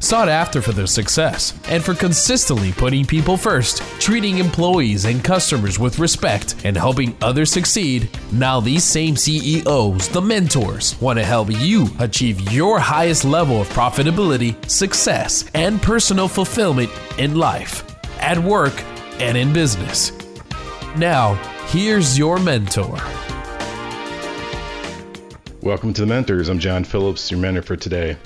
Sought after for their success and for consistently putting people first, treating employees and customers with respect, and helping others succeed, now these same CEOs, the mentors, want to help you achieve your highest level of profitability, success, and personal fulfillment in life, at work, and in business. Now, here's your mentor. Welcome to the Mentors. I'm John Phillips, your mentor for today.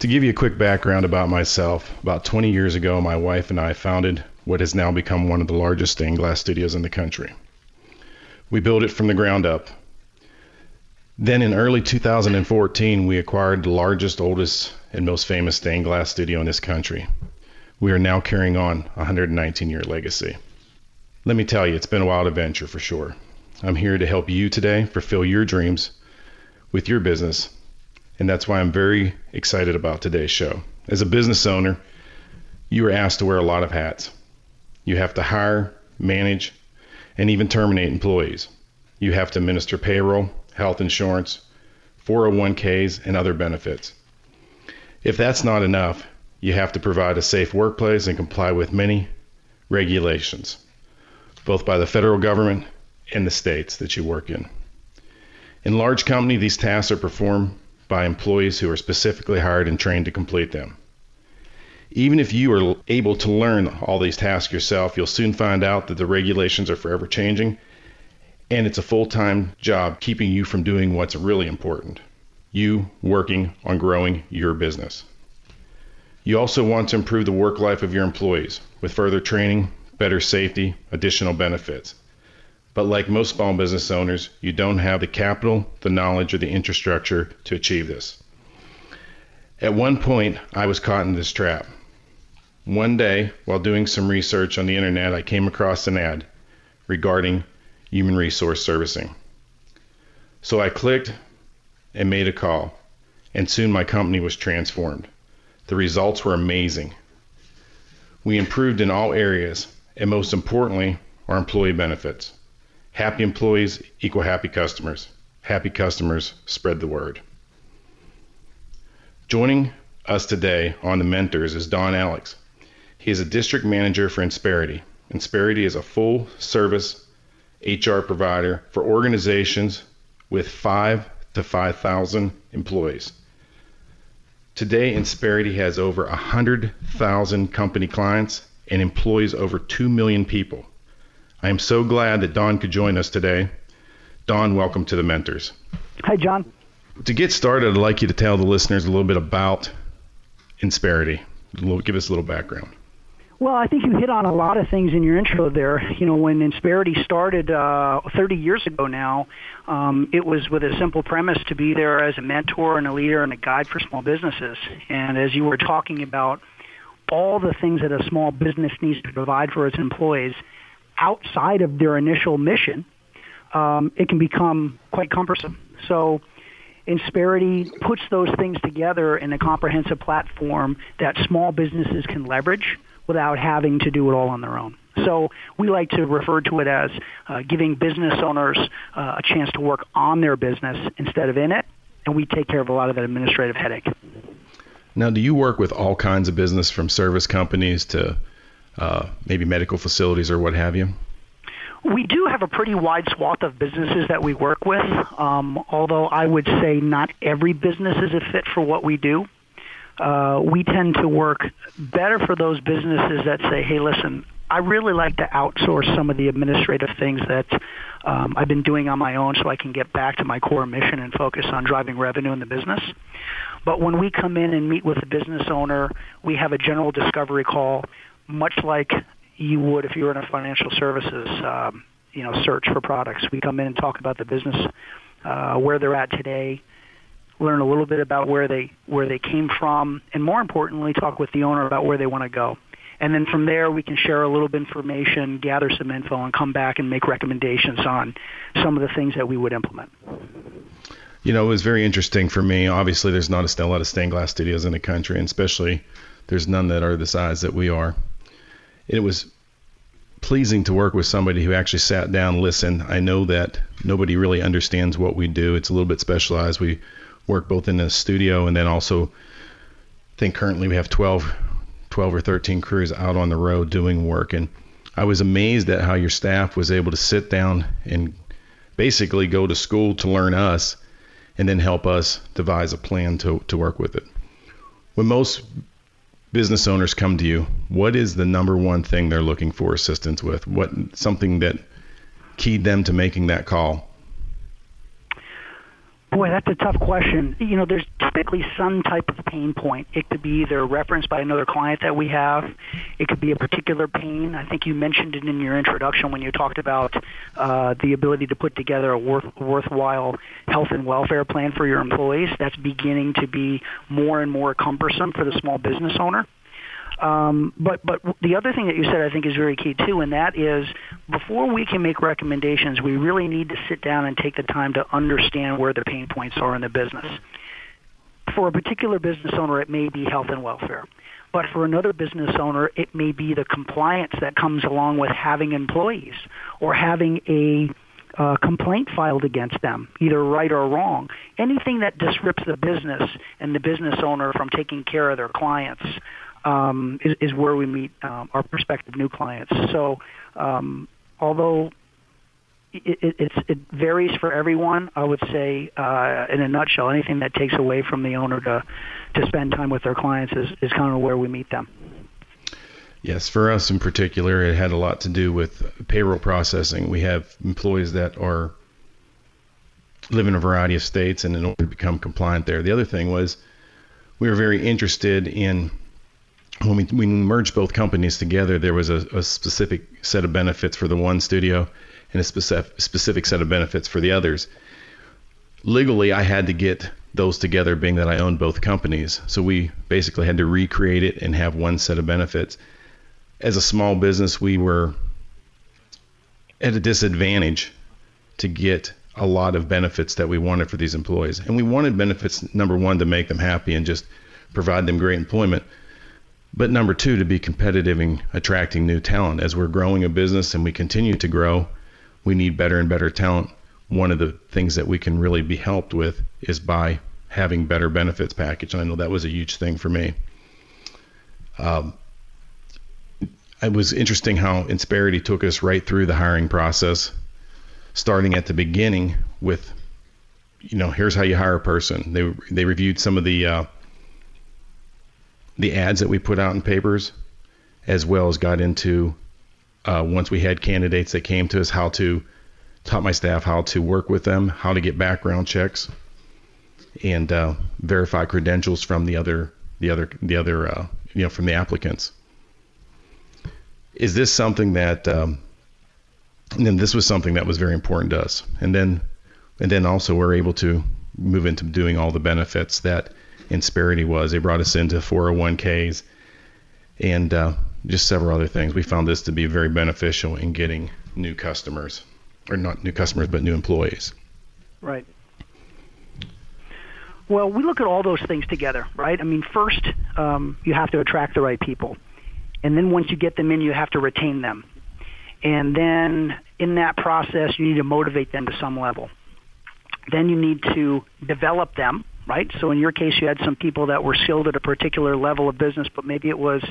To give you a quick background about myself, about 20 years ago, my wife and I founded what has now become one of the largest stained glass studios in the country. We built it from the ground up. Then in early 2014, we acquired the largest, oldest, and most famous stained glass studio in this country. We are now carrying on a 119 year legacy. Let me tell you, it's been a wild adventure for sure. I'm here to help you today fulfill your dreams with your business. And that's why I'm very excited about today's show. As a business owner, you are asked to wear a lot of hats. You have to hire, manage, and even terminate employees. You have to administer payroll, health insurance, 401ks, and other benefits. If that's not enough, you have to provide a safe workplace and comply with many regulations, both by the federal government and the states that you work in. In large company, these tasks are performed by employees who are specifically hired and trained to complete them. Even if you are able to learn all these tasks yourself, you'll soon find out that the regulations are forever changing and it's a full time job keeping you from doing what's really important you working on growing your business. You also want to improve the work life of your employees with further training, better safety, additional benefits. But like most small business owners, you don't have the capital, the knowledge, or the infrastructure to achieve this. At one point, I was caught in this trap. One day, while doing some research on the internet, I came across an ad regarding human resource servicing. So I clicked and made a call, and soon my company was transformed. The results were amazing. We improved in all areas, and most importantly, our employee benefits. Happy employees equal happy customers. Happy customers spread the word. Joining us today on the Mentors is Don Alix. He is a district manager for Insperity. Insperity is a full service HR provider for organizations with 5 to 5,000 employees. Today, Insperity has over 100,000 company clients and employs over 2 million people. I am so glad that Don could join us today. Don, welcome to the Mentors. Hi, John. To get started, I'd like you to tell the listeners a little bit about Insperity. Give us a little background. Well, I think you hit on a lot of things in your intro there. You know, when Insperity started uh, 30 years ago now, um, it was with a simple premise to be there as a mentor and a leader and a guide for small businesses. And as you were talking about all the things that a small business needs to provide for its employees, outside of their initial mission, um, it can become quite cumbersome. So Insperity puts those things together in a comprehensive platform that small businesses can leverage without having to do it all on their own. So we like to refer to it as uh, giving business owners uh, a chance to work on their business instead of in it, and we take care of a lot of that administrative headache. Now, do you work with all kinds of business from service companies to uh, maybe medical facilities or what have you? We do have a pretty wide swath of businesses that we work with, um, although I would say not every business is a fit for what we do. Uh, we tend to work better for those businesses that say, hey, listen, I really like to outsource some of the administrative things that um, I've been doing on my own so I can get back to my core mission and focus on driving revenue in the business. But when we come in and meet with a business owner, we have a general discovery call much like you would if you were in a financial services um, you know search for products. We come in and talk about the business, uh, where they're at today, learn a little bit about where they where they came from, and more importantly, talk with the owner about where they want to go. And then from there, we can share a little bit of information, gather some info, and come back and make recommendations on some of the things that we would implement. You know, it was very interesting for me. Obviously, there's not a, a lot of stained glass studios in the country, and especially there's none that are the size that we are. It was pleasing to work with somebody who actually sat down, listened. I know that nobody really understands what we do. It's a little bit specialized. We work both in the studio and then also I think currently we have 12, 12 or 13 crews out on the road doing work. And I was amazed at how your staff was able to sit down and basically go to school to learn us and then help us devise a plan to, to work with it. When most business owners come to you, what is the number one thing they're looking for assistance with? What something that keyed them to making that call? Boy, that's a tough question. You know, there's typically some type of pain point. It could be either referenced by another client that we have. It could be a particular pain. I think you mentioned it in your introduction when you talked about uh, the ability to put together a worth, worthwhile health and welfare plan for your employees. That's beginning to be more and more cumbersome for the small business owner. Um, but but the other thing that you said I think is very key too, and that is before we can make recommendations, we really need to sit down and take the time to understand where the pain points are in the business. For a particular business owner, it may be health and welfare. But for another business owner, it may be the compliance that comes along with having employees or having a uh, complaint filed against them, either right or wrong. Anything that disrupts the business and the business owner from taking care of their clients um, is, is where we meet um, our prospective new clients. So, um, although it, it, it, varies for everyone, I would say, uh, in a nutshell, anything that takes away from the owner to to spend time with their clients is, is kind of where we meet them. Yes, for us in particular, it had a lot to do with payroll processing. We have employees that are live in a variety of states, and in order to become compliant there, the other thing was we were very interested in when we, we merged both companies together, there was a, a, specific set of benefits for the one studio and a specific, specific set of benefits for the others. Legally, I had to get those together, being that I owned both companies. So we basically had to recreate it and have one set of benefits. As a small business, we were at a disadvantage to get a lot of benefits that we wanted for these employees. And we wanted benefits, number one, to make them happy and just provide them great employment but number two, to be competitive in attracting new talent. As we're growing a business and we continue to grow, we need better and better talent. One of the things that we can really be helped with is by having better benefits package. And I know that was a huge thing for me. Um, it was interesting how Insperity took us right through the hiring process, starting at the beginning with, you know, here's how you hire a person. They they reviewed some of the uh, the ads that we put out in papers, as well as got into uh, once we had candidates that came to us how to taught my staff how to work with them, how to get background checks, and uh, verify credentials from the other the other the other uh, you know from the applicants. Is this something that um, and then this was something that was very important to us, and then and then also we're able to move into doing all the benefits that Insperity was. They brought us into 401ks and uh, just several other things. We found this to be very beneficial in getting new customers, or not new customers, but new employees. Right. Well, we look at all those things together, right? I mean, first, um, you have to attract the right people. And then once you get them in, you have to retain them. And then in that process, you need to motivate them to some level. Then you need to develop them right? So in your case, you had some people that were skilled at a particular level of business, but maybe it was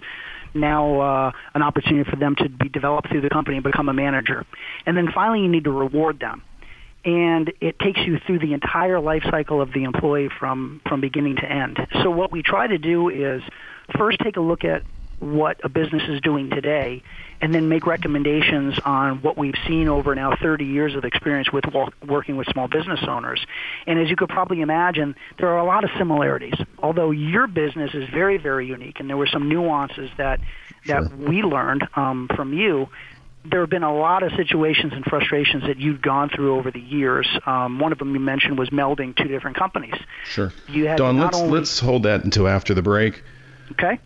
now uh, an opportunity for them to be developed through the company and become a manager. And then finally, you need to reward them. And it takes you through the entire life cycle of the employee from, from beginning to end. So what we try to do is first take a look at what a business is doing today and then make recommendations on what we've seen over now 30 years of experience with working with small business owners. And as you could probably imagine, there are a lot of similarities. Although your business is very, very unique, and there were some nuances that that sure. we learned um, from you. There have been a lot of situations and frustrations that you've gone through over the years. Um, one of them you mentioned was melding two different companies. Sure. You had Don, let's only... let's hold that until after the break. Okay.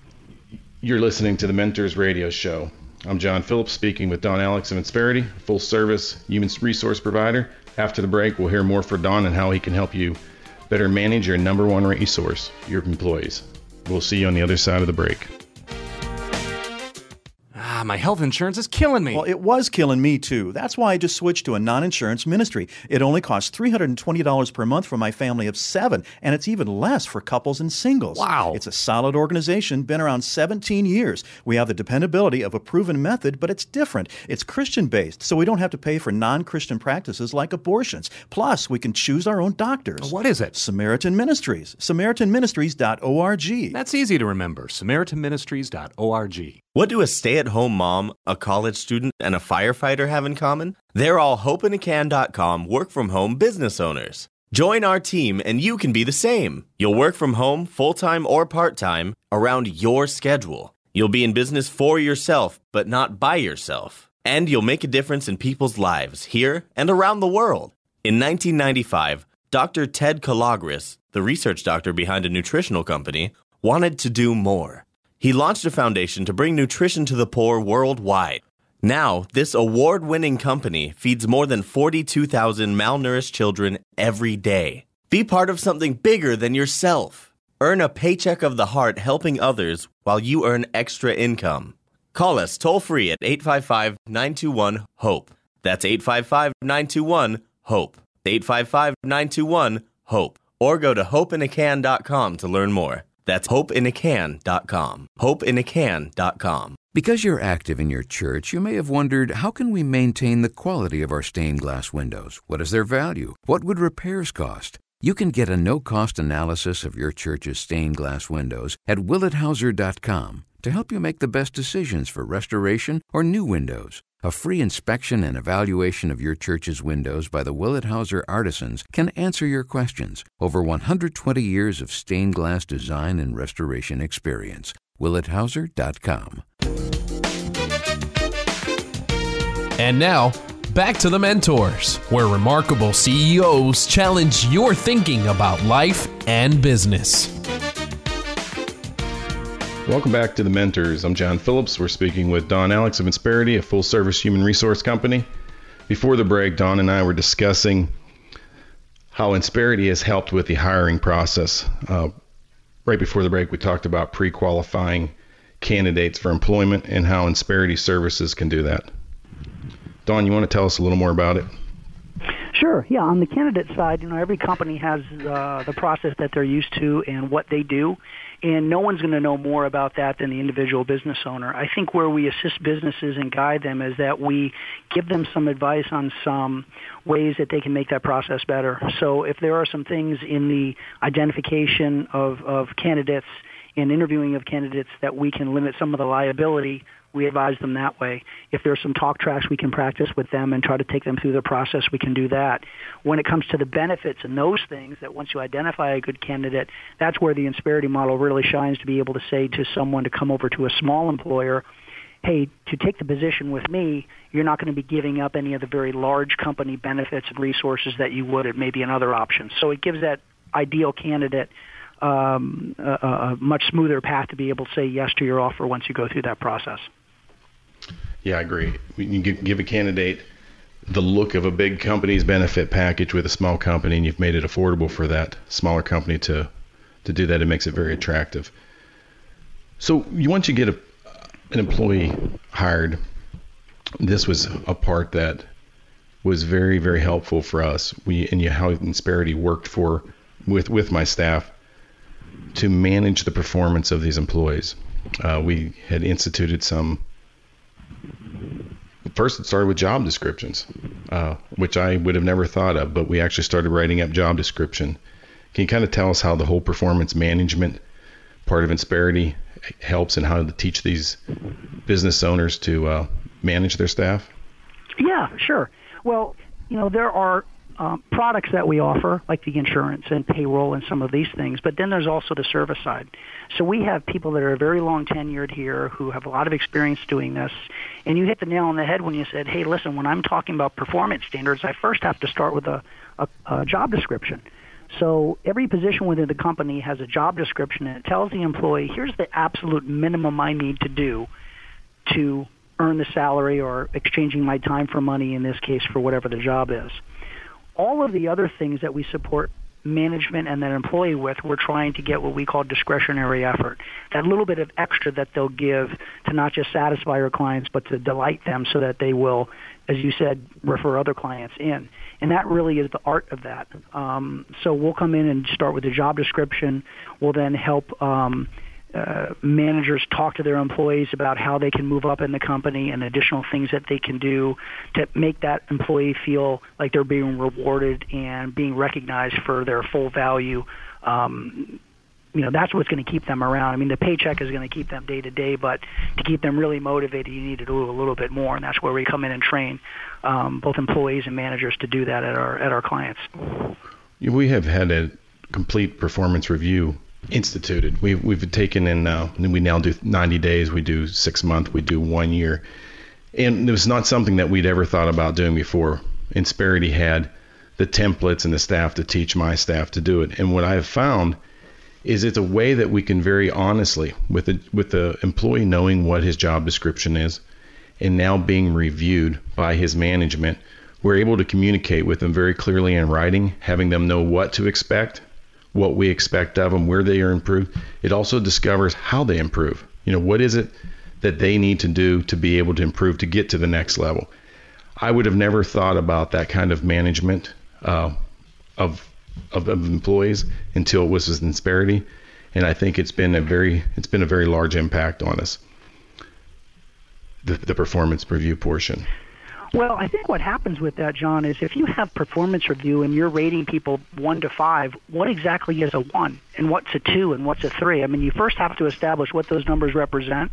You're listening to the Mentors Radio Show. I'm John Phillips speaking with Don Alix of Insperity, full service human resource provider. After the break, we'll hear more from Don and how he can help you Better manage your number one resource, your employees. We'll see you on the other side of the break. Ah, my health insurance is killing me. Well, it was killing me too. That's why I just switched to a non insurance ministry. It only costs $320 per month for my family of seven, and it's even less for couples and singles. Wow. It's a solid organization, been around 17 years. We have the dependability of a proven method, but it's different. It's Christian based, so we don't have to pay for non Christian practices like abortions. Plus, we can choose our own doctors. What is it? Samaritan Ministries. SamaritanMinistries.org. That's easy to remember. SamaritanMinistries.org. What do a stay at home mom, a college student, and a firefighter have in common? They're all hopeinacan.com work from home business owners. Join our team and you can be the same. You'll work from home, full time or part time, around your schedule. You'll be in business for yourself, but not by yourself. And you'll make a difference in people's lives here and around the world. In 1995, Dr. Ted Kalogris, the research doctor behind a nutritional company, wanted to do more. He launched a foundation to bring nutrition to the poor worldwide. Now, this award winning company feeds more than 42,000 malnourished children every day. Be part of something bigger than yourself. Earn a paycheck of the heart helping others while you earn extra income. Call us toll free at 855 921 HOPE. That's 855 921 HOPE. 855 921 HOPE. Or go to hopeinacan.com to learn more. That's hopeinacan.com. Hopeinacan.com. Because you're active in your church, you may have wondered how can we maintain the quality of our stained glass windows? What is their value? What would repairs cost? You can get a no-cost analysis of your church's stained glass windows at willethauser.com to help you make the best decisions for restoration or new windows. A free inspection and evaluation of your church's windows by the Willet Hauser artisans can answer your questions. Over 120 years of stained glass design and restoration experience. WilletHauser.com. And now, back to the mentors, where remarkable CEOs challenge your thinking about life and business. Welcome back to the Mentors. I'm John Phillips. We're speaking with Don Alix of Insperity, a full service human resource company. Before the break, Don and I were discussing how Insperity has helped with the hiring process. Uh, right before the break, we talked about pre qualifying candidates for employment and how Insperity services can do that. Don, you want to tell us a little more about it? Sure. Yeah. On the candidate side, you know, every company has uh, the process that they're used to and what they do, and no one's going to know more about that than the individual business owner. I think where we assist businesses and guide them is that we give them some advice on some ways that they can make that process better. So if there are some things in the identification of, of candidates and interviewing of candidates that we can limit some of the liability we advise them that way. If there's some talk tracks we can practice with them and try to take them through the process, we can do that. When it comes to the benefits and those things, that once you identify a good candidate, that's where the Insperity model really shines to be able to say to someone to come over to a small employer, hey, to take the position with me, you're not going to be giving up any of the very large company benefits and resources that you would at maybe another option. So it gives that ideal candidate um, a, a much smoother path to be able to say yes to your offer once you go through that process. Yeah, I agree. You give a candidate the look of a big company's benefit package with a small company, and you've made it affordable for that smaller company to to do that. It makes it very attractive. So you once you get a, an employee hired, this was a part that was very very helpful for us. We and you, how Insperity worked for with with my staff to manage the performance of these employees. Uh, we had instituted some first it started with job descriptions, uh, which I would have never thought of, but we actually started writing up job description. Can you kind of tell us how the whole performance management part of Insperity helps and how to teach these business owners to uh, manage their staff? Yeah, sure. Well, you know, there are um, products that we offer, like the insurance and payroll and some of these things, but then there's also the service side. So we have people that are very long tenured here who have a lot of experience doing this. And you hit the nail on the head when you said, hey, listen, when I'm talking about performance standards, I first have to start with a, a, a job description. So every position within the company has a job description and it tells the employee, here's the absolute minimum I need to do to earn the salary or exchanging my time for money in this case for whatever the job is all of the other things that we support management and that employee with, we're trying to get what we call discretionary effort. That little bit of extra that they'll give to not just satisfy our clients, but to delight them so that they will, as you said, refer other clients in. And that really is the art of that. Um, so we'll come in and start with the job description. We'll then help um, uh, managers talk to their employees about how they can move up in the company and additional things that they can do to make that employee feel like they're being rewarded and being recognized for their full value. Um, you know that's what's going to keep them around. I mean, the paycheck is going to keep them day to day, but to keep them really motivated, you need to do a little bit more, and that's where we come in and train um, both employees and managers to do that at our at our clients. We have had a complete performance review instituted. We've we've taken in. Uh, we now do 90 days. We do six month. We do one year, and it was not something that we'd ever thought about doing before. Insperity had the templates and the staff to teach my staff to do it. And what I have found is it's a way that we can very honestly, with the with the employee knowing what his job description is, and now being reviewed by his management, we're able to communicate with them very clearly in writing, having them know what to expect what we expect of them, where they are improved. It also discovers how they improve. You know, what is it that they need to do to be able to improve to get to the next level? I would have never thought about that kind of management uh, of, of, of employees until it was with Insperity, and I think it's been a very it's been a very large impact on us. The, the performance review portion. Well, I think what happens with that, John, is if you have performance review and you're rating people one to five, what exactly is a one and what's a two and what's a three? I mean, you first have to establish what those numbers represent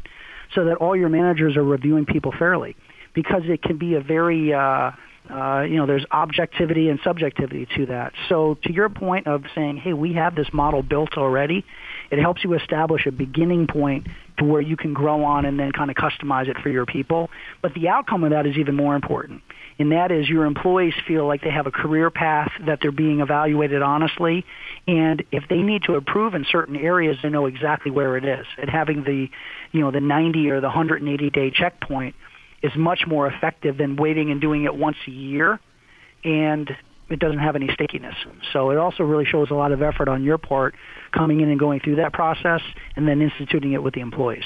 so that all your managers are reviewing people fairly because it can be a very, uh, uh, you know, there's objectivity and subjectivity to that. So to your point of saying, hey, we have this model built already, it helps you establish a beginning point to where you can grow on and then kind of customize it for your people. But the outcome of that is even more important. And that is your employees feel like they have a career path, that they're being evaluated honestly, and if they need to improve in certain areas, they know exactly where it is. And having the, you know, the 90 or the 180 day checkpoint is much more effective than waiting and doing it once a year. And it doesn't have any stickiness. So it also really shows a lot of effort on your part coming in and going through that process and then instituting it with the employees.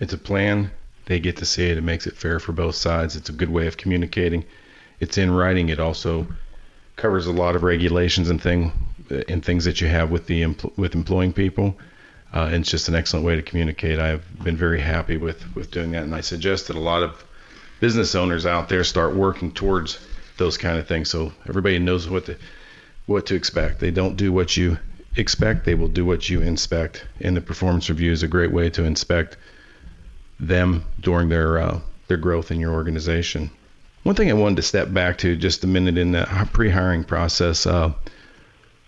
It's a plan. They get to see it. It makes it fair for both sides. It's a good way of communicating. It's in writing. It also covers a lot of regulations and thing and things that you have with the with employing people. Uh, and it's just an excellent way to communicate. I've been very happy with with doing that, and I suggest that a lot of business owners out there start working towards those kind of things. So everybody knows what to what to expect. They don't do what you expect; they will do what you inspect. And the performance review is a great way to inspect them during their uh, their growth in your organization. One thing I wanted to step back to just a minute in the pre-hiring process. Uh,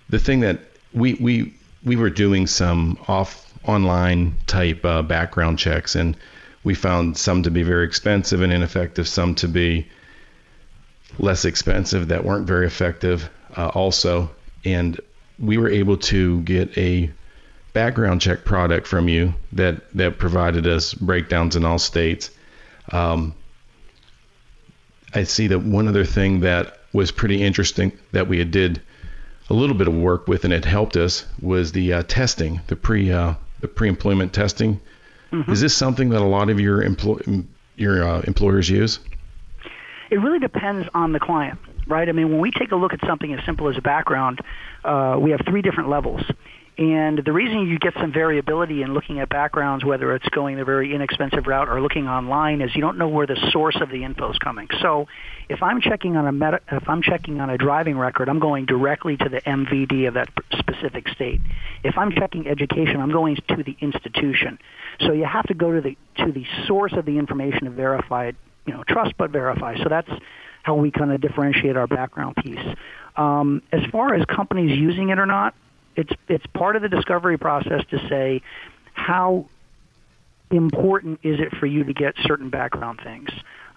the thing that we we we were doing some off online type uh, background checks and we found some to be very expensive and ineffective, some to be less expensive that weren't very effective uh, also. And we were able to get a background check product from you that, that provided us breakdowns in all states. Um, I see that one other thing that was pretty interesting that we had did a little bit of work with and it helped us was the uh, testing, the pre uh, the pre-employment testing. Mm-hmm. Is this something that a lot of your empl- your uh, employers use? It really depends on the client, right? I mean, when we take a look at something as simple as a background, uh, we have three different levels. And the reason you get some variability in looking at backgrounds, whether it's going the very inexpensive route or looking online, is you don't know where the source of the info is coming. So, if I'm checking on a meta, if I'm checking on a driving record, I'm going directly to the MVD of that specific state. If I'm checking education, I'm going to the institution. So you have to go to the to the source of the information to verify it you know, trust but verify. So that's how we kind of differentiate our background piece. Um, as far as companies using it or not, it's it's part of the discovery process to say how important is it for you to get certain background things.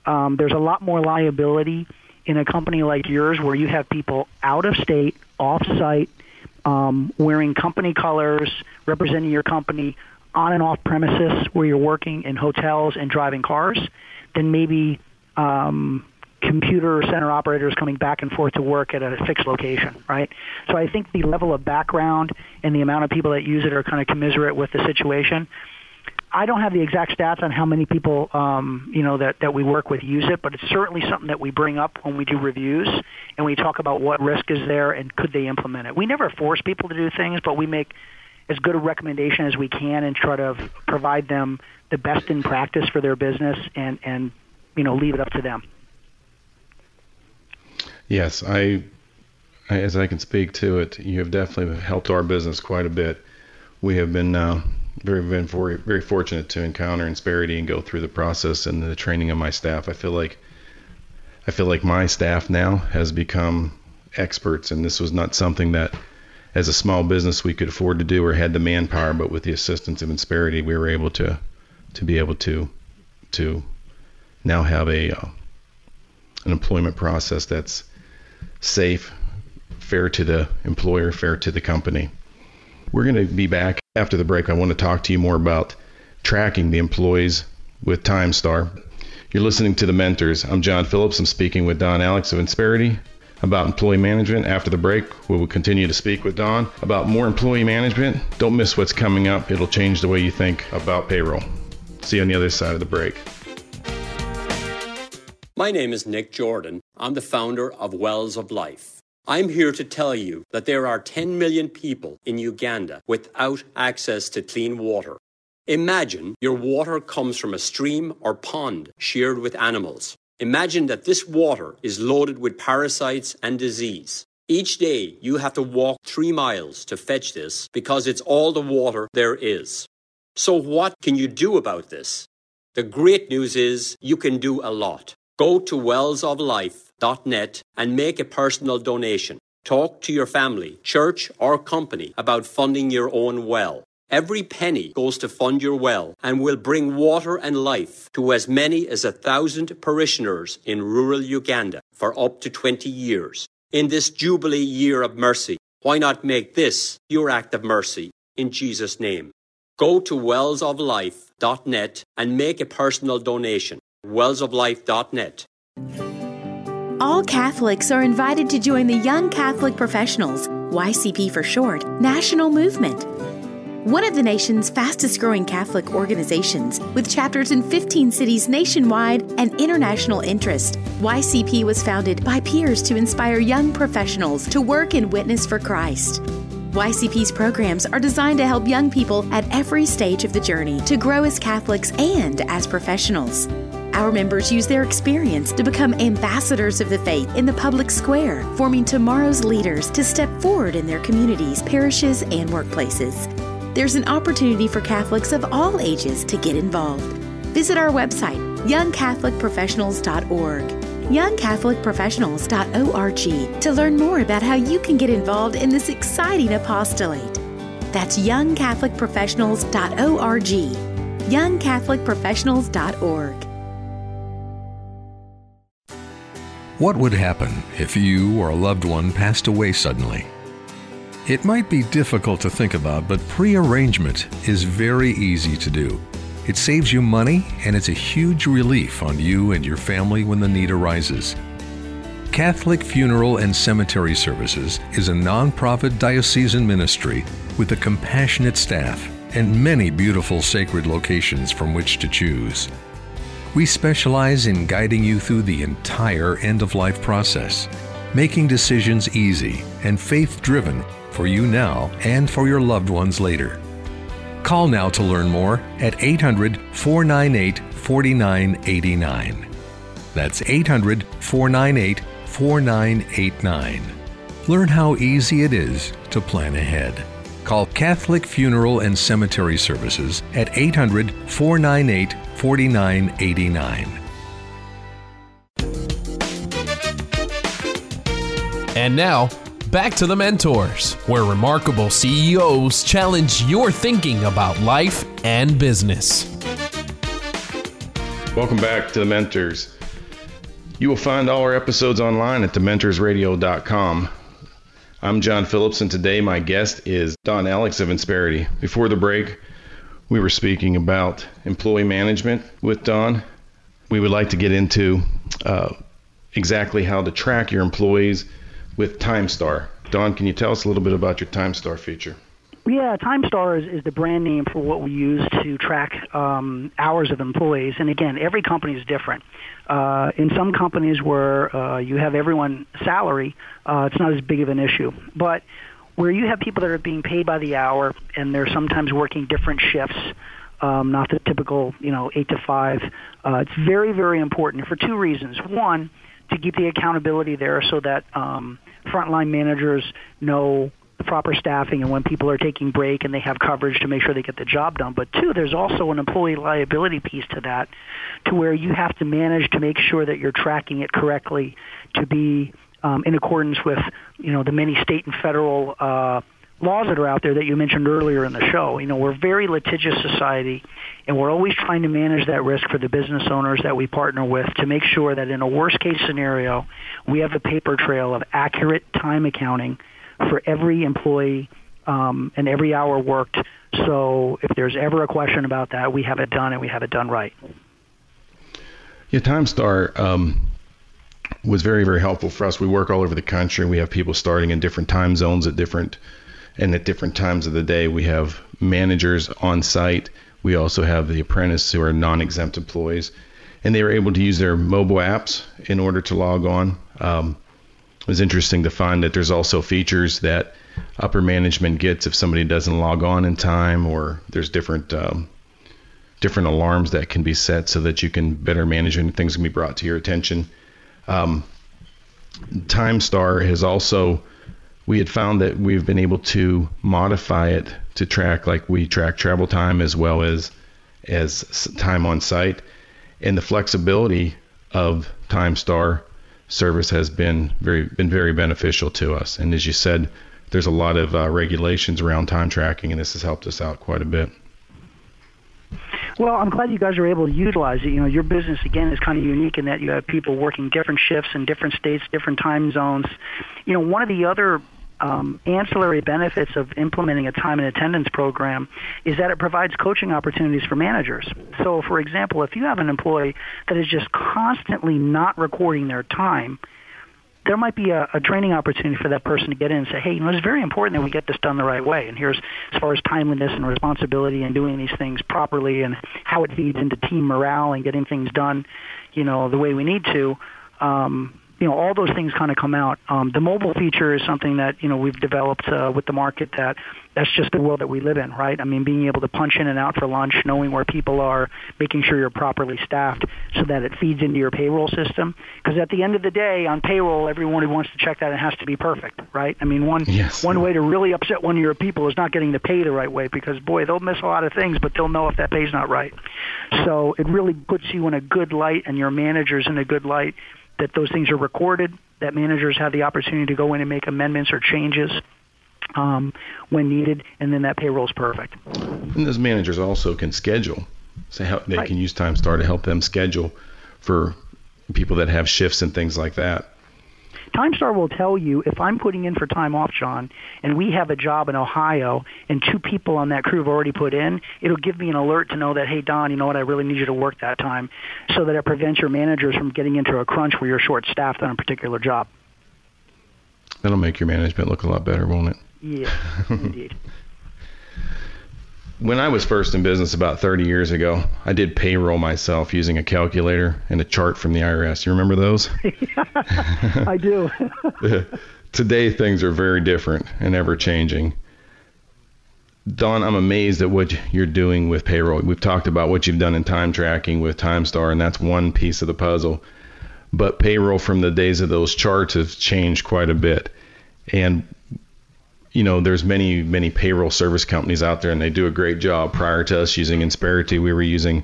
Um, there's a lot more liability in a company like yours where you have people out of state, off site, um, wearing company colors, representing your company on and off premises where you're working in hotels and driving cars than maybe um, computer center operators coming back and forth to work at a fixed location, right? So I think the level of background and the amount of people that use it are kind of commiserate with the situation. I don't have the exact stats on how many people, um, you know, that, that we work with use it, but it's certainly something that we bring up when we do reviews and we talk about what risk is there and could they implement it. We never force people to do things, but we make as good a recommendation as we can and try to provide them the best in practice for their business and, and you know, leave it up to them. Yes, I, as I can speak to it, you have definitely helped our business quite a bit. We have been uh, very been very, very fortunate to encounter Insperity and go through the process and the training of my staff. I feel like I feel like my staff now has become experts, and this was not something that, as a small business, we could afford to do or had the manpower. But with the assistance of Insperity, we were able to to be able to to now have a uh, an employment process that's safe, fair to the employer, fair to the company. We're going to be back after the break. I want to talk to you more about tracking the employees with TimeStar. You're listening to The Mentors. I'm John Phillips. I'm speaking with Don Alix of Insperity about employee management. After the break, we will continue to speak with Don about more employee management. Don't miss what's coming up, it'll change the way you think about payroll. See you on the other side of the break. My name is Nick Jordan. I'm the founder of Wells of Life. I'm here to tell you that there are 10 million people in Uganda without access to clean water. Imagine your water comes from a stream or pond shared with animals. Imagine that this water is loaded with parasites and disease. Each day you have to walk three miles to fetch this because it's all the water there is. So, what can you do about this? The great news is you can do a lot. Go to wellsoflife.net and make a personal donation. Talk to your family, church, or company about funding your own well. Every penny goes to fund your well and will bring water and life to as many as a thousand parishioners in rural Uganda for up to 20 years. In this Jubilee year of mercy, why not make this your act of mercy in Jesus' name? Go to wellsoflife.net and make a personal donation. wellsoflife.net. All Catholics are invited to join the Young Catholic Professionals, YCP for short, national movement. One of the nation's fastest growing Catholic organizations, with chapters in 15 cities nationwide and international interest, YCP was founded by peers to inspire young professionals to work and witness for Christ. YCP's programs are designed to help young people at every stage of the journey to grow as Catholics and as professionals. Our members use their experience to become ambassadors of the faith in the public square, forming tomorrow's leaders to step forward in their communities, parishes, and workplaces. There's an opportunity for Catholics of all ages to get involved. Visit our website, youngcatholicprofessionals.org youngcatholicprofessionals.org to learn more about how you can get involved in this exciting apostolate. That's youngcatholicprofessionals.org. youngcatholicprofessionals.org. What would happen if you or a loved one passed away suddenly? It might be difficult to think about, but pre arrangement is very easy to do. It saves you money and it's a huge relief on you and your family when the need arises. Catholic Funeral and Cemetery Services is a nonprofit diocesan ministry with a compassionate staff and many beautiful sacred locations from which to choose. We specialize in guiding you through the entire end of life process, making decisions easy and faith driven for you now and for your loved ones later. Call now to learn more at 800 498 4989. That's 800 498 4989. Learn how easy it is to plan ahead. Call Catholic Funeral and Cemetery Services at 800 498 4989. And now, back to the mentors, where remarkable CEOs challenge your thinking about life and business. Welcome back to the Mentors. You will find all our episodes online at thementorsradio.com. I'm John Phillips, and today my guest is Don Alix of Insperity. Before the break, we were speaking about employee management with Don. We would like to get into uh, exactly how to track your employees with TimeStar. Don, can you tell us a little bit about your TimeStar feature? Yeah, TimeStar is, is the brand name for what we use to track um, hours of employees. And again, every company is different. Uh, in some companies where uh, you have everyone salary, uh, it's not as big of an issue. But where you have people that are being paid by the hour and they're sometimes working different shifts, um, not the typical, you know, eight to five, uh, it's very, very important for two reasons. One, to keep the accountability there so that um, frontline managers know proper staffing and when people are taking break and they have coverage to make sure they get the job done. But two, there's also an employee liability piece to that, to where you have to manage to make sure that you're tracking it correctly to be um, in accordance with you know the many state and federal uh, laws that are out there that you mentioned earlier in the show. You know, we're a very litigious society, and we're always trying to manage that risk for the business owners that we partner with to make sure that in a worst case scenario, we have a paper trail of accurate time accounting for every employee um, and every hour worked. So if there's ever a question about that, we have it done and we have it done right. Yeah, TimeStar um, was very, very helpful for us. We work all over the country. We have people starting in different time zones at different and at different times of the day. We have managers on site. We also have the apprentices who are non-exempt employees, and they were able to use their mobile apps in order to log on. Um, it was interesting to find that there's also features that upper management gets if somebody doesn't log on in time, or there's different um, different alarms that can be set so that you can better manage and things can be brought to your attention. Um, TimeStar has also we had found that we've been able to modify it to track like we track travel time as well as as time on site and the flexibility of TimeStar service has been very been very beneficial to us. And as you said, there's a lot of uh, regulations around time tracking, and this has helped us out quite a bit. Well, I'm glad you guys are able to utilize it. You know, your business again is kind of unique in that you have people working different shifts in different states, different time zones. You know, one of the other um, ancillary benefits of implementing a time and attendance program is that it provides coaching opportunities for managers. So, for example, if you have an employee that is just constantly not recording their time, there might be a, a training opportunity for that person to get in and say, hey, you know, it's very important that we get this done the right way. And here's as far as timeliness and responsibility and doing these things properly and how it feeds into team morale and getting things done, you know, the way we need to. Um, you know, all those things kind of come out. Um, the mobile feature is something that you know we've developed uh, with the market that that's just the world that we live in, right? I mean, being able to punch in and out for lunch, knowing where people are, making sure you're properly staffed so that it feeds into your payroll system. Because at the end of the day, on payroll, everyone who wants to check that it has to be perfect, right? I mean, one yes. one way to really upset one of your people is not getting the pay the right way because boy, they'll miss a lot of things, but they'll know if that pay's not right. So it really puts you in a good light, and your managers in a good light that those things are recorded, that managers have the opportunity to go in and make amendments or changes um, when needed, and then that payroll is perfect. And those managers also can schedule. So how, they right. can use TimeStar to help them schedule for people that have shifts and things like that. TimeStar will tell you if I'm putting in for time off, John, and we have a job in Ohio, and two people on that crew have already put in, it'll give me an alert to know that, hey, Don, you know what, I really need you to work that time, so that it prevents your managers from getting into a crunch where you're short-staffed on a particular job. That'll make your management look a lot better, won't it? Yeah, indeed. When I was first in business about 30 years ago, I did payroll myself using a calculator and a chart from the IRS. You remember those? I do. Today, things are very different and ever changing. Don, I'm amazed at what you're doing with payroll. We've talked about what you've done in time tracking with TimeStar, and that's one piece of the puzzle. But payroll from the days of those charts has changed quite a bit. And you know, there's many, many payroll service companies out there, and they do a great job. Prior to us using Insperity, we were using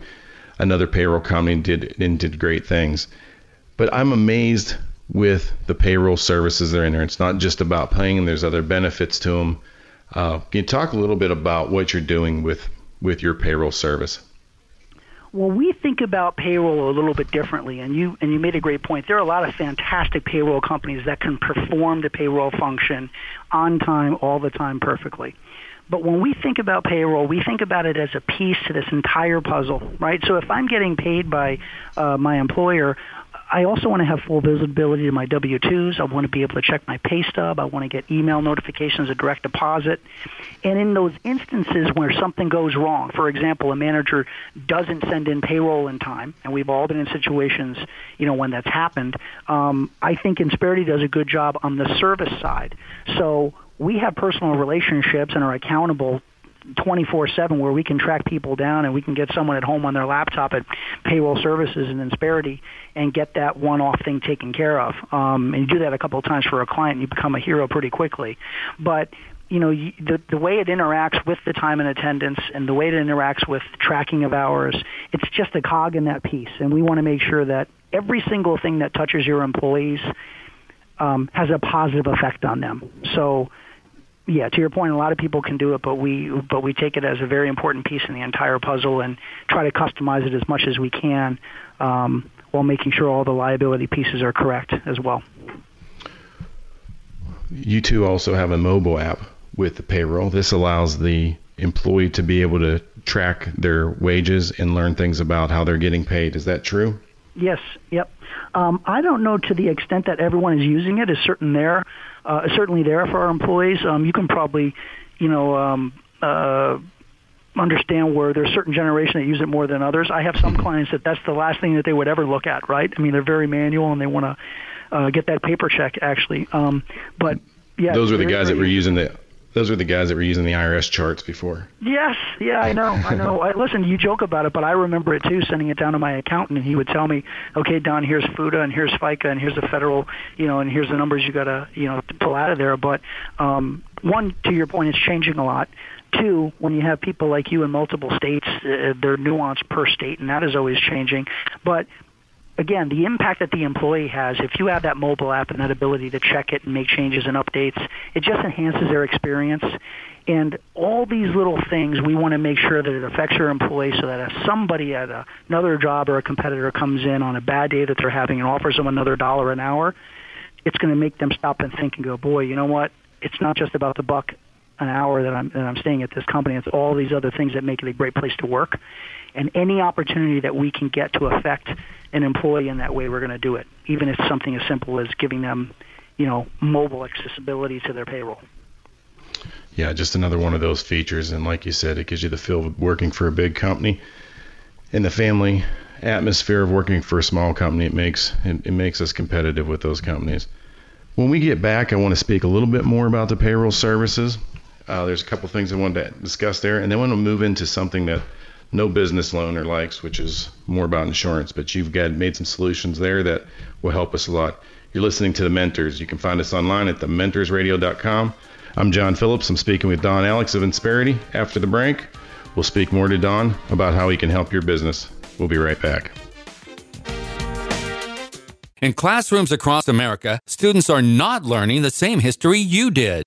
another payroll company did and did great things. But I'm amazed with the payroll services that are in there. It's not just about paying; there's other benefits to them. Uh, can you talk a little bit about what you're doing with with your payroll service? Well, we think about payroll a little bit differently, and you and you made a great point. There are a lot of fantastic payroll companies that can perform the payroll function on time, all the time, perfectly. But when we think about payroll, we think about it as a piece to this entire puzzle, right? So if I'm getting paid by uh, my employer, I also want to have full visibility to my W-2s. I want to be able to check my pay stub. I want to get email notifications of direct deposit. And in those instances where something goes wrong, for example, a manager doesn't send in payroll in time, and we've all been in situations, you know, when that's happened. Um, I think Insperity does a good job on the service side. So we have personal relationships and are accountable 24/7 where we can track people down and we can get someone at home on their laptop at payroll services and Insperity and get that one-off thing taken care of. Um, and you do that a couple of times for a client, you become a hero pretty quickly. But you know the the way it interacts with the time and attendance and the way it interacts with tracking of hours it's just a cog in that piece and we want to make sure that every single thing that touches your employees um, has a positive effect on them so yeah, to your point, a lot of people can do it, but we but we take it as a very important piece in the entire puzzle and try to customize it as much as we can, um, while making sure all the liability pieces are correct as well. You two also have a mobile app with the payroll. This allows the employee to be able to track their wages and learn things about how they're getting paid. Is that true? Yes. Yep. Um, I don't know to the extent that everyone is using it. Is certain there uh, certainly there for our employees. Um, you can probably, you know, um, uh, understand where there's certain generation that use it more than others. I have some mm-hmm. clients that that's the last thing that they would ever look at, right? I mean, they're very manual and they want to uh, get that paper check actually. Um, but yeah, those are the guys that were using the those were the guys that were using the IRS charts before. Yes, yeah, I know, I know. I, listen, you joke about it, but I remember it too. Sending it down to my accountant, and he would tell me, "Okay, Don, here's FUTA, and here's FICA, and here's the federal, you know, and here's the numbers you gotta, you know, pull out of there." But um, one, to your point, it's changing a lot. Two, when you have people like you in multiple states, uh, they're nuanced per state, and that is always changing. But again, the impact that the employee has, if you have that mobile app and that ability to check it and make changes and updates, it just enhances their experience. And all these little things, we want to make sure that it affects your employee so that if somebody at a, another job or a competitor comes in on a bad day that they're having and offers them another dollar an hour, it's going to make them stop and think and go, boy, you know what? It's not just about the buck an hour that I'm, that I'm staying at this company. It's all these other things that make it a great place to work. And any opportunity that we can get to affect an employee in that way, we're going to do it, even if it's something as simple as giving them, you know, mobile accessibility to their payroll. Yeah, just another one of those features. And like you said, it gives you the feel of working for a big company. In the family atmosphere of working for a small company, it makes it, it makes us competitive with those companies. When we get back, I want to speak a little bit more about the payroll services. Uh, there's a couple things I wanted to discuss there, and then I want to move into something that no business loaner likes, which is more about insurance. But you've got made some solutions there that will help us a lot. You're listening to the Mentors. You can find us online at thementorsradio.com. I'm John Phillips. I'm speaking with Don Alix of Insperity. After the break, we'll speak more to Don about how he can help your business. We'll be right back. In classrooms across America, students are not learning the same history you did.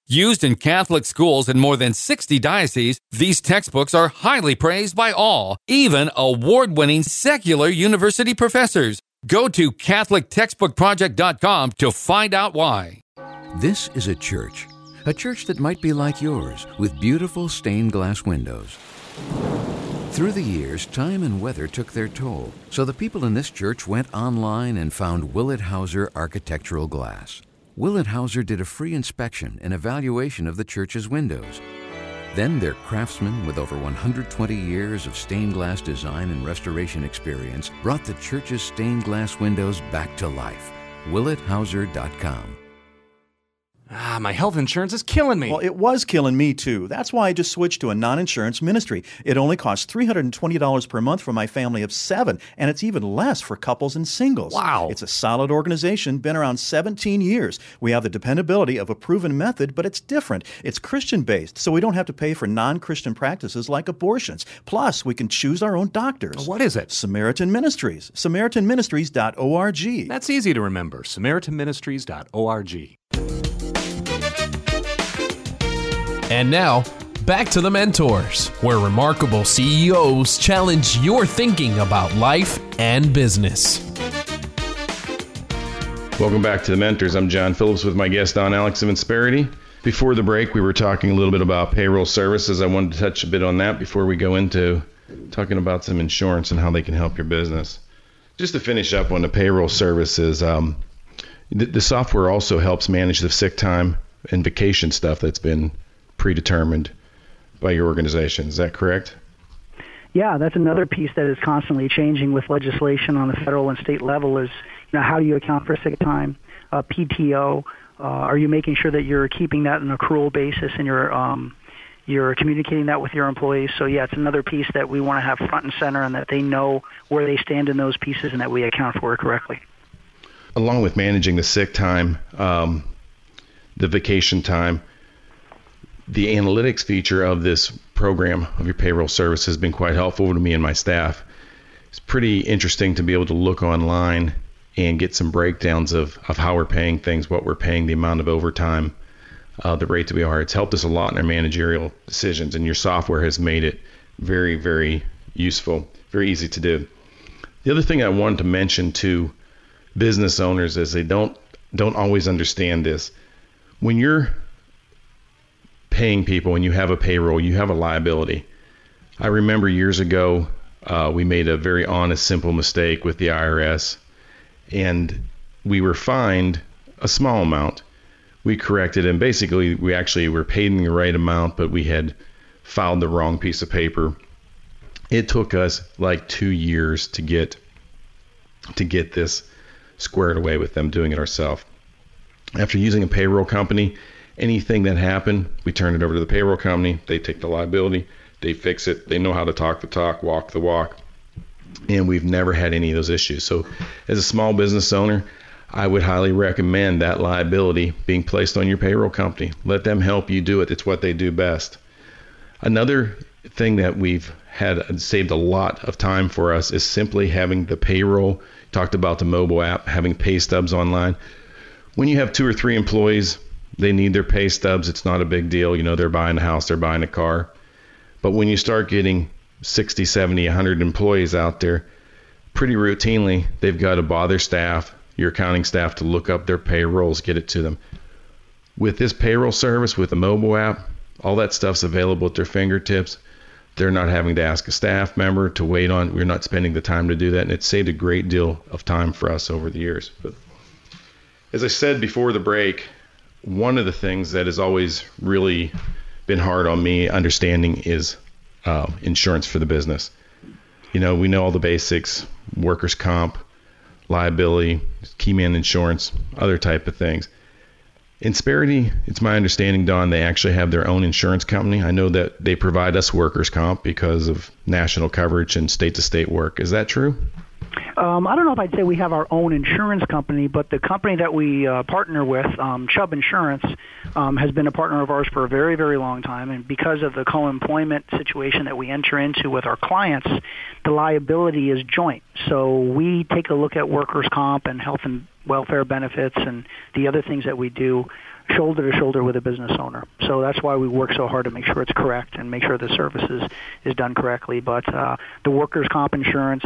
Used in Catholic schools in more than 60 dioceses, these textbooks are highly praised by all, even award winning secular university professors. Go to CatholicTextbookProject.com to find out why. This is a church, a church that might be like yours, with beautiful stained glass windows. Through the years, time and weather took their toll, so the people in this church went online and found Willet Hauser Architectural Glass. Willet Hauser did a free inspection and evaluation of the church's windows. Then their craftsmen with over 120 years of stained glass design and restoration experience brought the church's stained glass windows back to life. WilletHauser.com. Ah, my health insurance is killing me. Well, it was killing me too. That's why I just switched to a non insurance ministry. It only costs $320 per month for my family of seven, and it's even less for couples and singles. Wow. It's a solid organization, been around 17 years. We have the dependability of a proven method, but it's different. It's Christian based, so we don't have to pay for non Christian practices like abortions. Plus, we can choose our own doctors. What is it? Samaritan Ministries. SamaritanMinistries.org. That's easy to remember. SamaritanMinistries.org. And now, back to the mentors, where remarkable CEOs challenge your thinking about life and business. Welcome back to the Mentors. I'm John Phillips with my guest Don Alix of Insperity. Before the break, we were talking a little bit about payroll services. I wanted to touch a bit on that before we go into talking about some insurance and how they can help your business. Just to finish up on the payroll services, um, the, the software also helps manage the sick time and vacation stuff that's been predetermined by your organization. Is that correct? Yeah, that's another piece that is constantly changing with legislation on the federal and state level. Is you know how do you account for sick time, uh, PTO? Uh, are you making sure that you're keeping that on an accrual basis and you're um, you're communicating that with your employees? So yeah, it's another piece that we want to have front and center, and that they know where they stand in those pieces, and that we account for it correctly. Along with managing the sick time, um, the vacation time, the analytics feature of this program of your payroll service has been quite helpful to me and my staff. It's pretty interesting to be able to look online and get some breakdowns of, of how we're paying things, what we're paying, the amount of overtime, uh, the rate that we are. It's helped us a lot in our managerial decisions, and your software has made it very, very useful, very easy to do. The other thing I wanted to mention to business owners is they don't don't always understand this. When you're paying people and you have a payroll, you have a liability. I remember years ago, uh, we made a very honest, simple mistake with the IRS, and we were fined a small amount. We corrected, and basically, we actually were paid in the right amount, but we had filed the wrong piece of paper. It took us like two years to get to get this squared away with them doing it ourselves. After using a payroll company, anything that happened, we turn it over to the payroll company. They take the liability, they fix it. They know how to talk the talk, walk the walk. And we've never had any of those issues. So, as a small business owner, I would highly recommend that liability being placed on your payroll company. Let them help you do it. It's what they do best. Another thing that we've had saved a lot of time for us is simply having the payroll. Talked about the mobile app, having pay stubs online. When you have two or three employees, they need their pay stubs. It's not a big deal. You know, they're buying a house, they're buying a car. But when you start getting 60, 70, 100 employees out there, pretty routinely, they've got to bother staff, your accounting staff, to look up their payrolls, get it to them. With this payroll service, with the mobile app, all that stuff's available at their fingertips. They're not having to ask a staff member to wait on. We're not spending the time to do that, and it's saved a great deal of time for us over the years. But as I said before the break, one of the things that has always really been hard on me understanding is uh, insurance for the business. You know, we know all the basics: workers' comp, liability, key man insurance, other type of things. Insperity, it's my understanding, Don, they actually have their own insurance company. I know that they provide us workers' comp because of national coverage and state to state work. Is that true? Um, I don't know if I'd say we have our own insurance company, but the company that we uh, partner with, um, Chubb Insurance, um, has been a partner of ours for a very, very long time. And because of the co-employment situation that we enter into with our clients, the liability is joint. So we take a look at workers' comp and health and welfare benefits and the other things that we do shoulder to shoulder with a business owner. So that's why we work so hard to make sure it's correct and make sure the service is, is done correctly. But uh, the workers' comp insurance,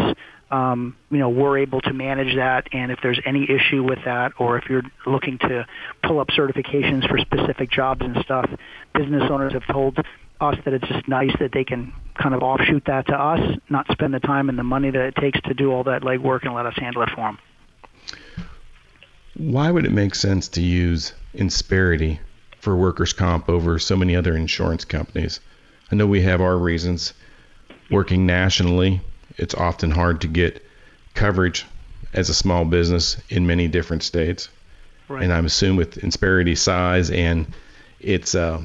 um, you know, we're able to manage that. And if there's any issue with that, or if you're looking to pull up certifications for specific jobs and stuff, business owners have told us that it's just nice that they can kind of offshoot that to us, not spend the time and the money that it takes to do all that legwork and let us handle it for them. Why would it make sense to use Insperity for workers' comp over so many other insurance companies? I know we have our reasons. Working nationally, it's often hard to get coverage as a small business in many different states. Right. And I'm assuming with Insperity size and its uh,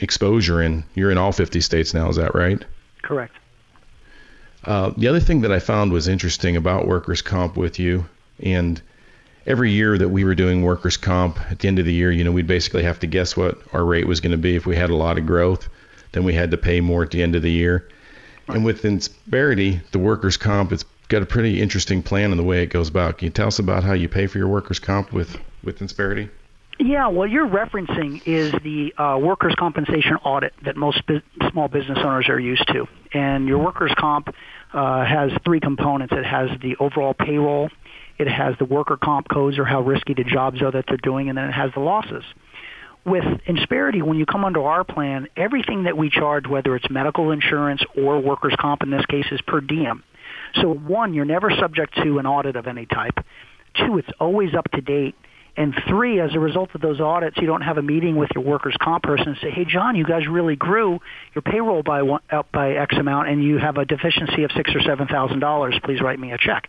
exposure, and you're in all 50 states now, is that right? Correct. Uh, the other thing that I found was interesting about workers' comp with you, and every year that we were doing workers' comp, at the end of the year, you know, we'd basically have to guess what our rate was going to be. If we had a lot of growth, then we had to pay more at the end of the year. And with Insperity, the workers' comp, it's got a pretty interesting plan in the way it goes about. Can you tell us about how you pay for your workers' comp with, with Insperity? Yeah, what you're referencing is the uh, workers' compensation audit that most bu- small business owners are used to. And your workers' comp uh, has three components. It has the overall payroll, it has the worker comp codes or how risky the jobs are that they're doing, and then it has the losses. With Insperity, when you come under our plan, everything that we charge, whether it's medical insurance or workers' comp in this case, is per diem. So one, you're never subject to an audit of any type. Two, it's always up to date. And three, as a result of those audits, you don't have a meeting with your workers' comp person and say, "Hey, John, you guys really grew your payroll by one, up by X amount, and you have a deficiency of six or seven thousand dollars. Please write me a check."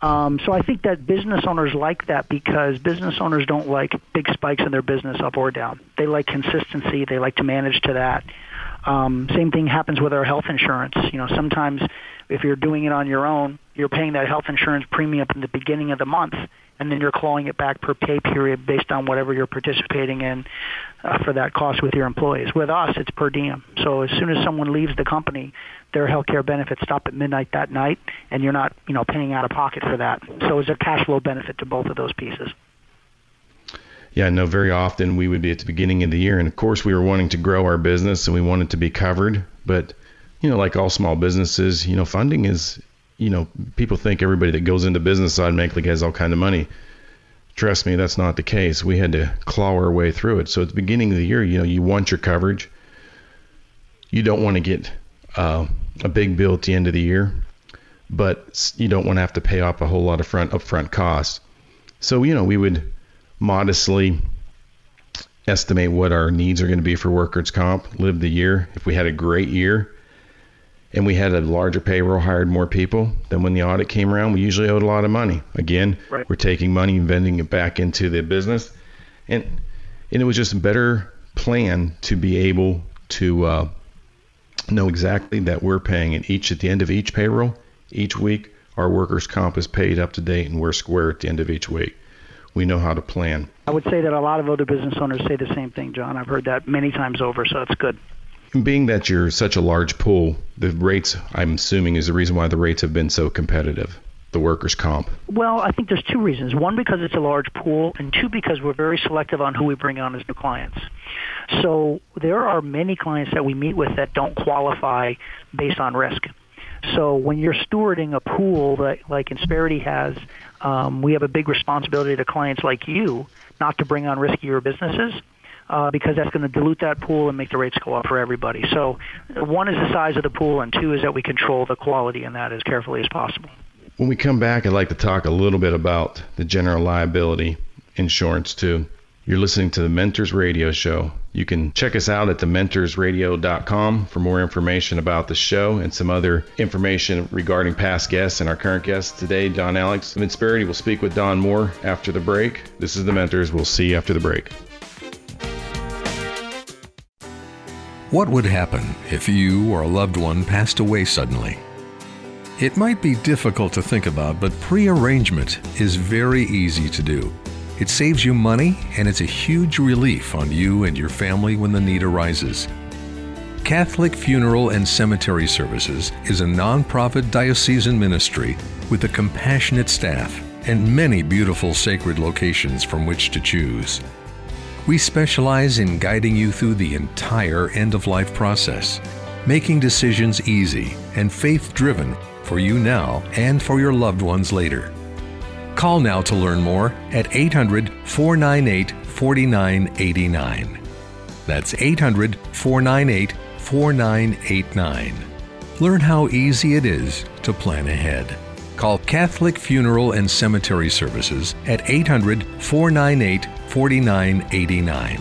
Um, so I think that business owners like that because business owners don't like big spikes in their business up or down. They like consistency. They like to manage to that. Um, same thing happens with our health insurance. You know, sometimes if you're doing it on your own, you're paying that health insurance premium in the beginning of the month, and then you're clawing it back per pay period based on whatever you're participating in uh, for that cost with your employees. With us, it's per diem. So as soon as someone leaves the company, their health care benefits stop at midnight that night, and you're not, you know, paying out of pocket for that. So it's a cash flow benefit to both of those pieces. Yeah, no, very often we would be at the beginning of the year, and of course we were wanting to grow our business and we wanted to be covered, but you know, like all small businesses, you know, funding is, you know, people think everybody that goes into business automatically has all kind of money. Trust me, that's not the case. We had to claw our way through it. So at the beginning of the year, you know, you want your coverage. You don't want to get uh, a big bill at the end of the year, but you don't want to have to pay off a whole lot of front upfront costs. So you know, we would modestly estimate what our needs are going to be for workers' comp, live the year. If we had a great year, and we had a larger payroll, hired more people, then when the audit came around, we usually owed a lot of money. Again, right. we're taking money and vending it back into the business, and and it was just a better plan to be able to uh, know exactly that we're paying it each at the end of each payroll, each week. Our workers' comp is paid up to date, and we're square at the end of each week. We know how to plan. I would say that a lot of other business owners say the same thing, John. I've heard that many times over, so it's good. Being that you're such a large pool, the rates, I'm assuming, is the reason why the rates have been so competitive, the workers' comp. Well, I think there's two reasons. One, because it's a large pool, and two, because we're very selective on who we bring on as new clients. So there are many clients that we meet with that don't qualify based on risk. So when you're stewarding a pool that like Insperity has, um, we have a big responsibility to clients like you not to bring on riskier businesses uh, because that's going to dilute that pool and make the rates go up for everybody. So one is the size of the pool, and two is that we control the quality in that as carefully as possible. When we come back, I'd like to talk a little bit about the general liability insurance too. You're listening to the Mentors Radio Show. You can check us out at thementorsradio.com for more information about the show and some other information regarding past guests and our current guests. Today, Don Alix of Insperity will speak with Don Moore after the break. This is The Mentors. We'll see you after the break. What would happen if you or a loved one passed away suddenly? It might be difficult to think about, but pre-arrangement is very easy to do. It saves you money and it's a huge relief on you and your family when the need arises. Catholic Funeral and Cemetery Services is a nonprofit diocesan ministry with a compassionate staff and many beautiful sacred locations from which to choose. We specialize in guiding you through the entire end of life process, making decisions easy and faith driven for you now and for your loved ones later. Call now to learn more at 800 498 4989. That's 800 498 4989. Learn how easy it is to plan ahead. Call Catholic Funeral and Cemetery Services at 800 498 4989.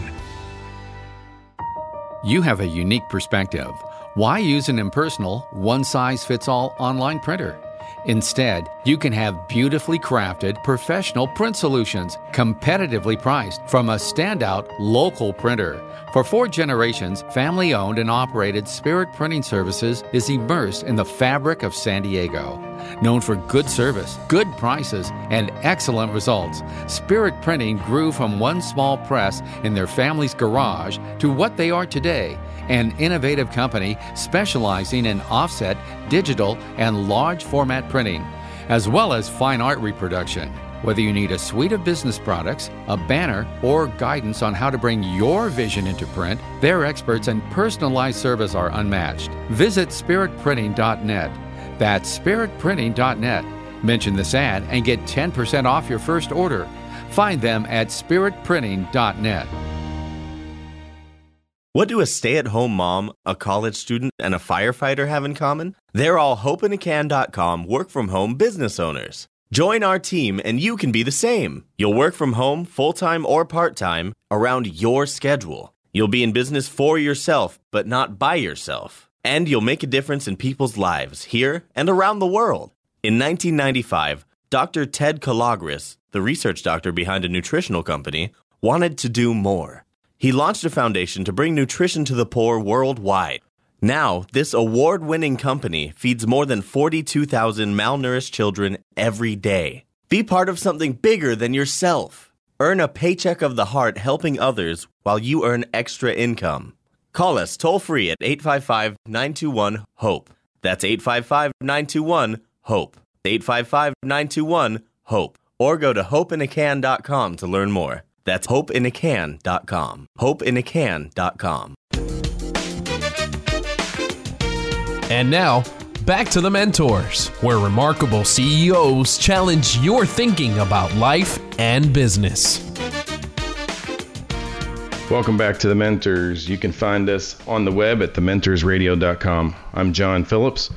You have a unique perspective. Why use an impersonal, one size fits all online printer? Instead, you can have beautifully crafted professional print solutions, competitively priced from a standout local printer. For four generations, family owned and operated Spirit Printing Services is immersed in the fabric of San Diego. Known for good service, good prices, and excellent results, Spirit Printing grew from one small press in their family's garage to what they are today an innovative company specializing in offset, digital, and large format printing, as well as fine art reproduction. Whether you need a suite of business products, a banner, or guidance on how to bring your vision into print, their experts and personalized service are unmatched. Visit spiritprinting.net. That's spiritprinting.net. Mention this ad and get 10% off your first order. Find them at spiritprinting.net. What do a stay at home mom, a college student, and a firefighter have in common? They're all hopeinacan.com work from home business owners. Join our team and you can be the same. You'll work from home, full time or part time, around your schedule. You'll be in business for yourself, but not by yourself. And you'll make a difference in people's lives here and around the world. In 1995, Dr. Ted Kalogris, the research doctor behind a nutritional company, wanted to do more. He launched a foundation to bring nutrition to the poor worldwide. Now, this award winning company feeds more than 42,000 malnourished children every day. Be part of something bigger than yourself. Earn a paycheck of the heart helping others while you earn extra income. Call us toll free at 855 921 HOPE. That's 855 921 HOPE. 855 921 HOPE. Or go to hopeinacan.com to learn more. That's hopeinacan.com. Hopeinacan.com. And now, back to the mentors, where remarkable CEOs challenge your thinking about life and business. Welcome back to the Mentors. You can find us on the web at thementorsradio.com. I'm John Phillips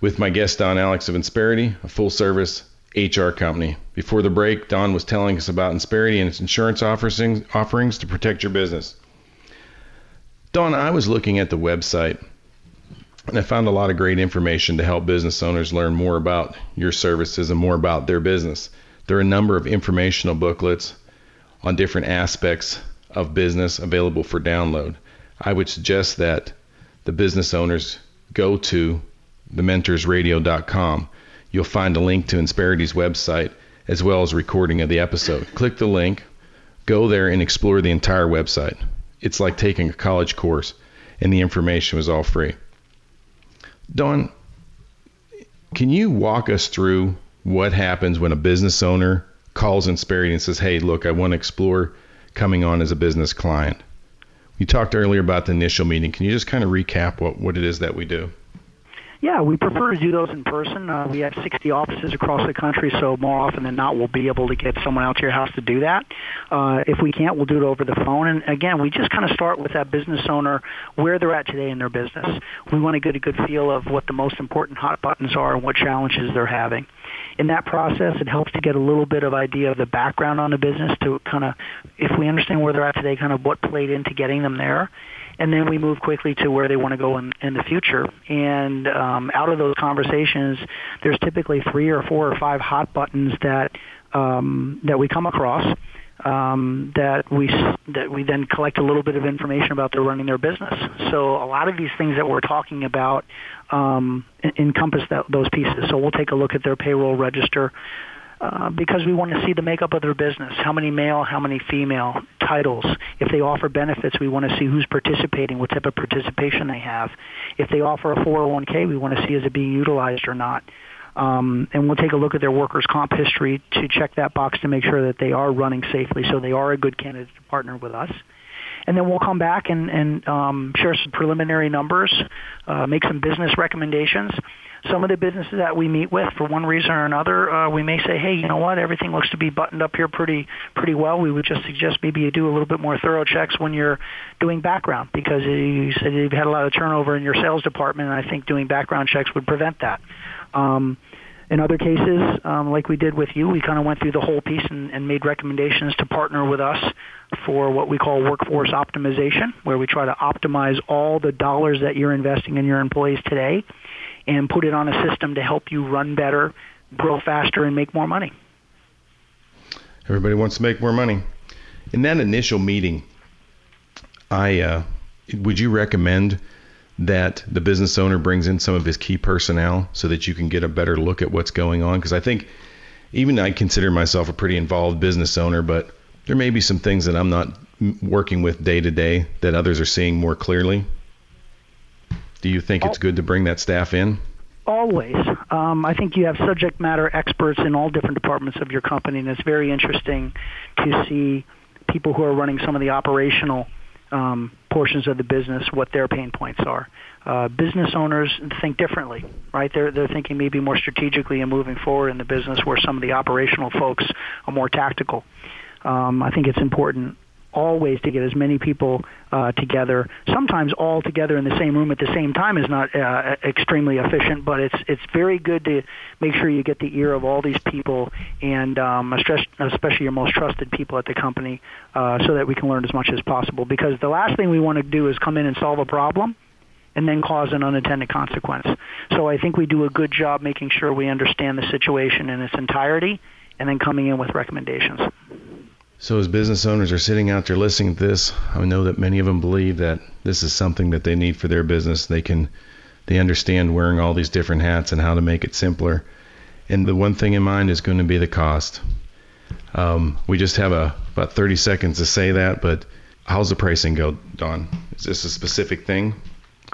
with my guest Don Alix of Insperity, a full service HR company. Before the break, Don was telling us about Insperity and its insurance offerings, offerings to protect your business. Don, I was looking at the website and I found a lot of great information to help business owners learn more about your services and more about their business. There are a number of informational booklets on different aspects of business available for download. I would suggest that the business owners go to thementorsradio.com. You'll find a link to Insperity's website as well as a recording of the episode. Click the link, go there and explore the entire website. It's like taking a college course, and the information was all free. Don, can you walk us through what happens when a business owner calls Insperity and says, "Hey, look, I want to explore coming on as a business client"? You talked earlier about the initial meeting. Can you just kind of recap what, what it is that we do? Yeah, we prefer to do those in person. Uh, we have 60 offices across the country, so more often than not, we'll be able to get someone out to your house to do that. Uh, if we can't, we'll do it over the phone. And again, we just kind of start with that business owner where they're at today in their business. We want to get a good feel of what the most important hot buttons are and what challenges they're having. In that process, it helps to get a little bit of idea of the background on the business to kind of, if we understand where they're at today, kind of what played into getting them there and then we move quickly to where they want to go in, in the future. And um, out of those conversations, there's typically three or four or five hot buttons that um, that we come across um, that we that we then collect a little bit of information about their running their business. So a lot of these things that we're talking about um, encompass that, those pieces. So we'll take a look at their payroll register. Uh, because we want to see the makeup of their business. How many male, how many female titles. If they offer benefits, we want to see who's participating, what type of participation they have. If they offer a 401k, we want to see is it being utilized or not. Um, and we'll take a look at their workers' comp history to check that box to make sure that they are running safely, so they are a good candidate to partner with us and then we'll come back and, and um, share some preliminary numbers, uh, make some business recommendations, some of the businesses that we meet with, for one reason or another, uh, we may say, hey, you know what, everything looks to be buttoned up here pretty pretty well. We would just suggest maybe you do a little bit more thorough checks when you're doing background because you said you've had a lot of turnover in your sales department, and I think doing background checks would prevent that. Um, in other cases, um, like we did with you, we kind of went through the whole piece and, and made recommendations to partner with us for what we call workforce optimization, where we try to optimize all the dollars that you're investing in your employees today and put it on a system to help you run better, grow faster, and make more money. Everybody wants to make more money. In that initial meeting, I uh, would you recommend that the business owner brings in some of his key personnel so that you can get a better look at what's going on? Because I think even I consider myself a pretty involved business owner, but there may be some things that I'm not working with day to day that others are seeing more clearly. Do you think it's good to bring that staff in? Always. Um, I think you have subject matter experts in all different departments of your company, and it's very interesting to see people who are running some of the operational um, portions of the business what their pain points are. Uh, business owners think differently, right? They're they're thinking maybe more strategically and moving forward in the business, where some of the operational folks are more tactical. Um, I think it's important always to get as many people uh, together. Sometimes all together in the same room at the same time is not uh, extremely efficient, but it's it's very good to make sure you get the ear of all these people and um, especially your most trusted people at the company, uh, so that we can learn as much as possible. Because the last thing we want to do is come in and solve a problem and then cause an unintended consequence. So I think we do a good job making sure we understand the situation in its entirety and then coming in with recommendations. So, as business owners are sitting out there listening to this, I know that many of them believe that this is something that they need for their business. They can, they understand wearing all these different hats and how to make it simpler. And the one thing in mind is going to be the cost. Um, we just have a, about 30 seconds to say that, but how's the pricing go, Don? Is this a specific thing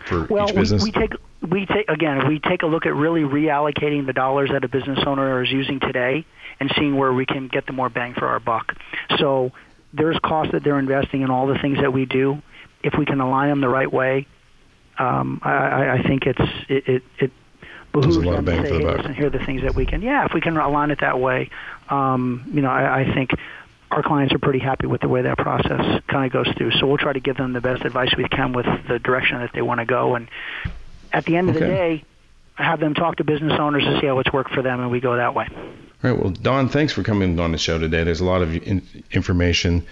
for well, each business? We, we take we take again we take a look at really reallocating the dollars that a business owner is using today and seeing where we can get the more bang for our buck. So there's costs that they're investing in all the things that we do. If we can align them the right way, um, I, I think it's it it, it behooves them to say, hey, listen, here are the things that we can. Yeah, if we can align it that way, um, you know, I, I think our clients are pretty happy with the way that process kind of goes through. So we'll try to give them the best advice we can with the direction that they want to go. And at the end of okay. the day, have them talk to business owners to see how it's worked for them, and we go that way. All right. Well, Don, thanks for coming on the show today. There's a lot of in- information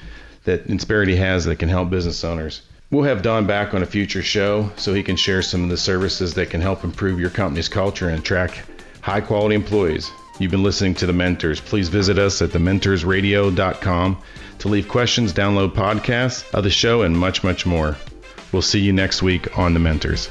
that Insperity has that can help business owners. We'll have Don back on a future show so he can share some of the services that can help improve your company's culture and attract high quality employees. You've been listening to The Mentors. Please visit us at thementorsradio.com to leave questions, download podcasts of the show, and much, much more. We'll see you next week on The Mentors.